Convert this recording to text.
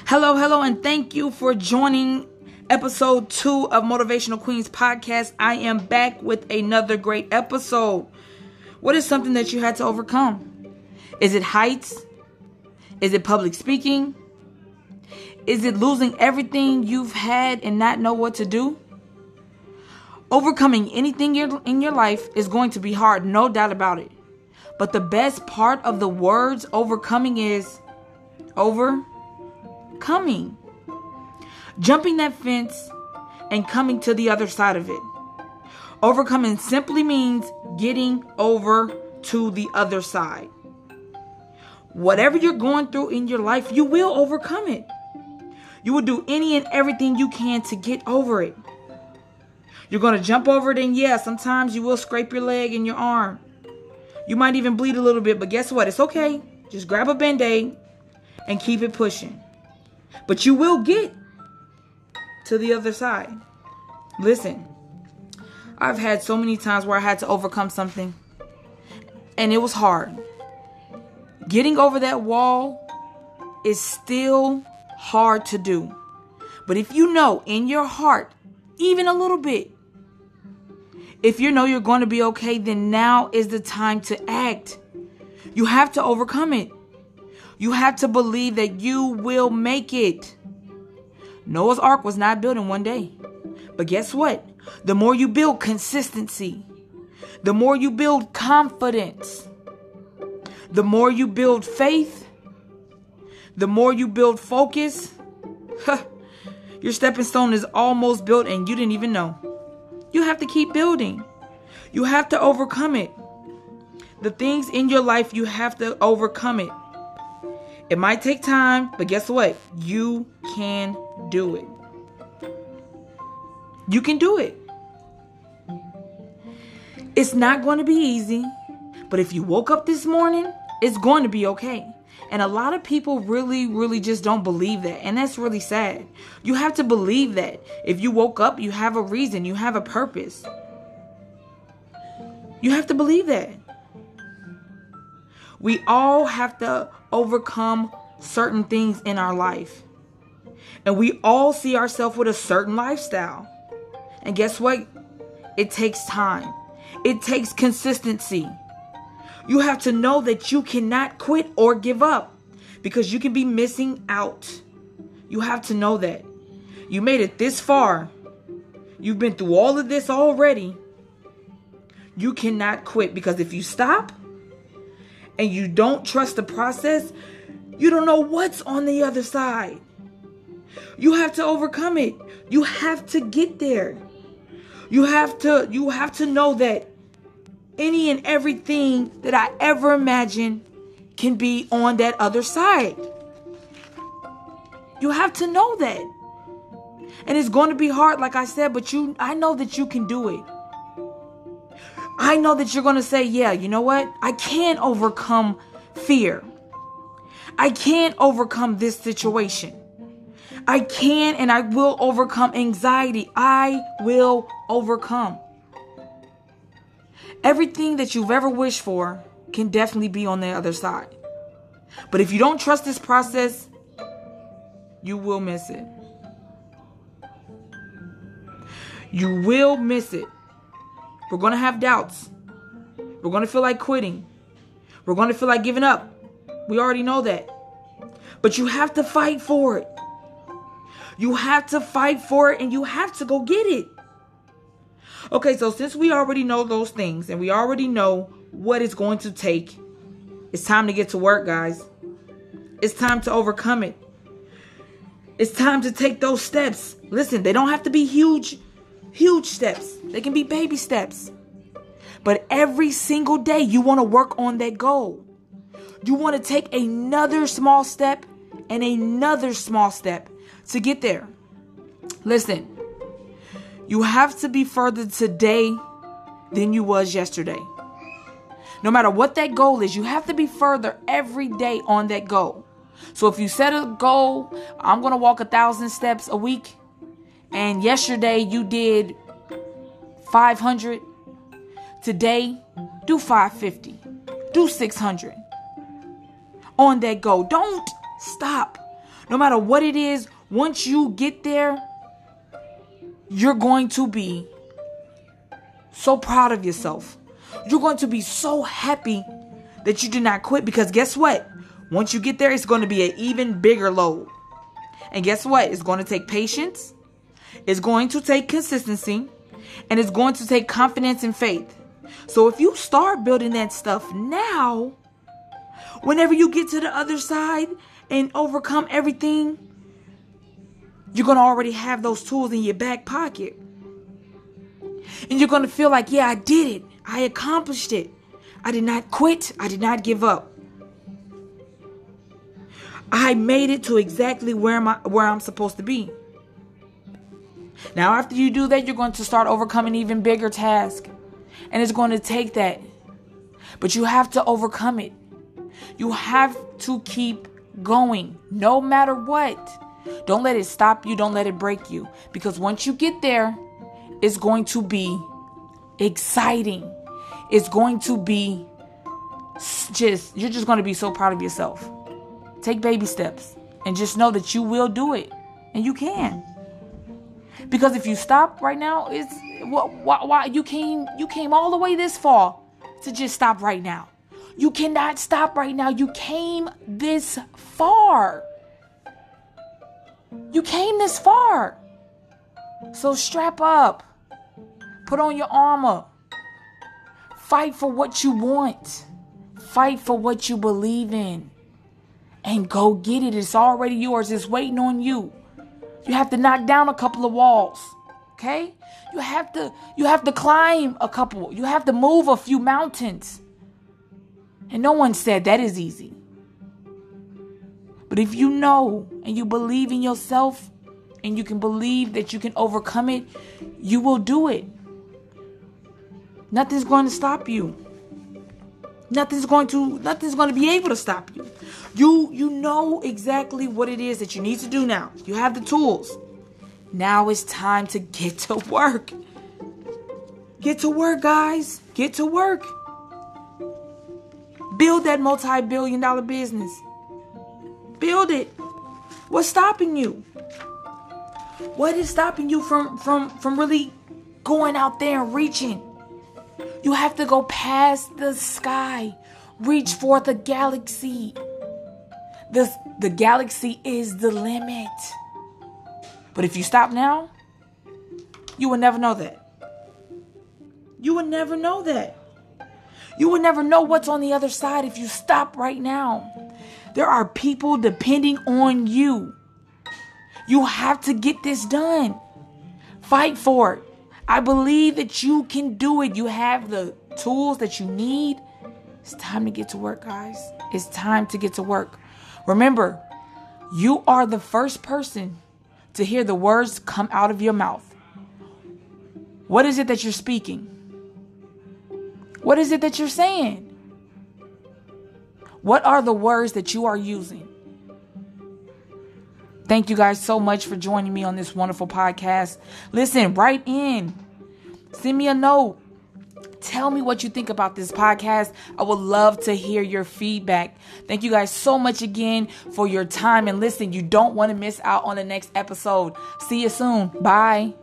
Hello, hello, and thank you for joining episode two of Motivational Queens podcast. I am back with another great episode. What is something that you had to overcome? Is it heights? Is it public speaking? Is it losing everything you've had and not know what to do? Overcoming anything in your life is going to be hard, no doubt about it. But the best part of the words overcoming is overcoming. Jumping that fence and coming to the other side of it. Overcoming simply means getting over to the other side. Whatever you're going through in your life, you will overcome it. You will do any and everything you can to get over it. You're going to jump over it, and yeah, sometimes you will scrape your leg and your arm. You might even bleed a little bit, but guess what? It's okay. Just grab a band aid and keep it pushing. But you will get to the other side. Listen, I've had so many times where I had to overcome something, and it was hard. Getting over that wall is still hard to do. But if you know in your heart, even a little bit, if you know you're going to be okay, then now is the time to act. You have to overcome it. You have to believe that you will make it. Noah's Ark was not built in one day. But guess what? The more you build consistency, the more you build confidence, the more you build faith, the more you build focus, your stepping stone is almost built and you didn't even know. You have to keep building. You have to overcome it. The things in your life, you have to overcome it. It might take time, but guess what? You can do it. You can do it. It's not going to be easy, but if you woke up this morning, it's going to be okay. And a lot of people really, really just don't believe that. And that's really sad. You have to believe that. If you woke up, you have a reason, you have a purpose. You have to believe that. We all have to overcome certain things in our life. And we all see ourselves with a certain lifestyle. And guess what? It takes time, it takes consistency. You have to know that you cannot quit or give up because you can be missing out. You have to know that. You made it this far. You've been through all of this already. You cannot quit because if you stop and you don't trust the process, you don't know what's on the other side. You have to overcome it. You have to get there. You have to you have to know that any and everything that I ever imagined can be on that other side. You have to know that. And it's going to be hard like I said, but you I know that you can do it. I know that you're going to say, "Yeah, you know what? I can't overcome fear. I can't overcome this situation. I can and I will overcome anxiety. I will overcome." Everything that you've ever wished for can definitely be on the other side. But if you don't trust this process, you will miss it. You will miss it. We're going to have doubts. We're going to feel like quitting. We're going to feel like giving up. We already know that. But you have to fight for it. You have to fight for it and you have to go get it. Okay, so since we already know those things and we already know what it's going to take, it's time to get to work, guys. It's time to overcome it. It's time to take those steps. Listen, they don't have to be huge, huge steps. They can be baby steps. But every single day, you want to work on that goal. You want to take another small step and another small step to get there. Listen, you have to be further today than you was yesterday. No matter what that goal is, you have to be further every day on that goal. So if you set a goal, I'm going to walk a thousand steps a week, and yesterday you did 500, today do 550, do 600 on that goal. Don't stop. no matter what it is, once you get there, you're going to be so proud of yourself. You're going to be so happy that you did not quit because guess what? Once you get there, it's going to be an even bigger load. And guess what? It's going to take patience, it's going to take consistency, and it's going to take confidence and faith. So if you start building that stuff now, whenever you get to the other side and overcome everything, you're going to already have those tools in your back pocket. And you're going to feel like, yeah, I did it. I accomplished it. I did not quit. I did not give up. I made it to exactly where I, where I'm supposed to be. Now, after you do that, you're going to start overcoming even bigger tasks. And it's going to take that. But you have to overcome it. You have to keep going no matter what. Don't let it stop you. Don't let it break you. Because once you get there, it's going to be exciting. It's going to be just, you're just going to be so proud of yourself. Take baby steps and just know that you will do it and you can. Because if you stop right now, it's why, why you came you came all the way this far to just stop right now. You cannot stop right now. You came this far. You came this far. So strap up. Put on your armor. Fight for what you want. Fight for what you believe in. And go get it. It's already yours. It's waiting on you. You have to knock down a couple of walls. Okay? You have to you have to climb a couple. You have to move a few mountains. And no one said that is easy. But if you know and you believe in yourself and you can believe that you can overcome it, you will do it. Nothing's going to stop you. Nothing's going to nothing's going to be able to stop you. You you know exactly what it is that you need to do now. You have the tools. Now it's time to get to work. Get to work, guys. Get to work. Build that multi-billion dollar business. Build it. What's stopping you? What is stopping you from from from really going out there and reaching? You have to go past the sky, reach for the galaxy. The, the galaxy is the limit. But if you stop now, you will never know that. You will never know that. You will never know what's on the other side if you stop right now. There are people depending on you. You have to get this done. Fight for it. I believe that you can do it. You have the tools that you need. It's time to get to work, guys. It's time to get to work. Remember, you are the first person to hear the words come out of your mouth. What is it that you're speaking? What is it that you're saying? What are the words that you are using? Thank you guys so much for joining me on this wonderful podcast. Listen, write in, send me a note. Tell me what you think about this podcast. I would love to hear your feedback. Thank you guys so much again for your time and listen. You don't want to miss out on the next episode. See you soon. Bye.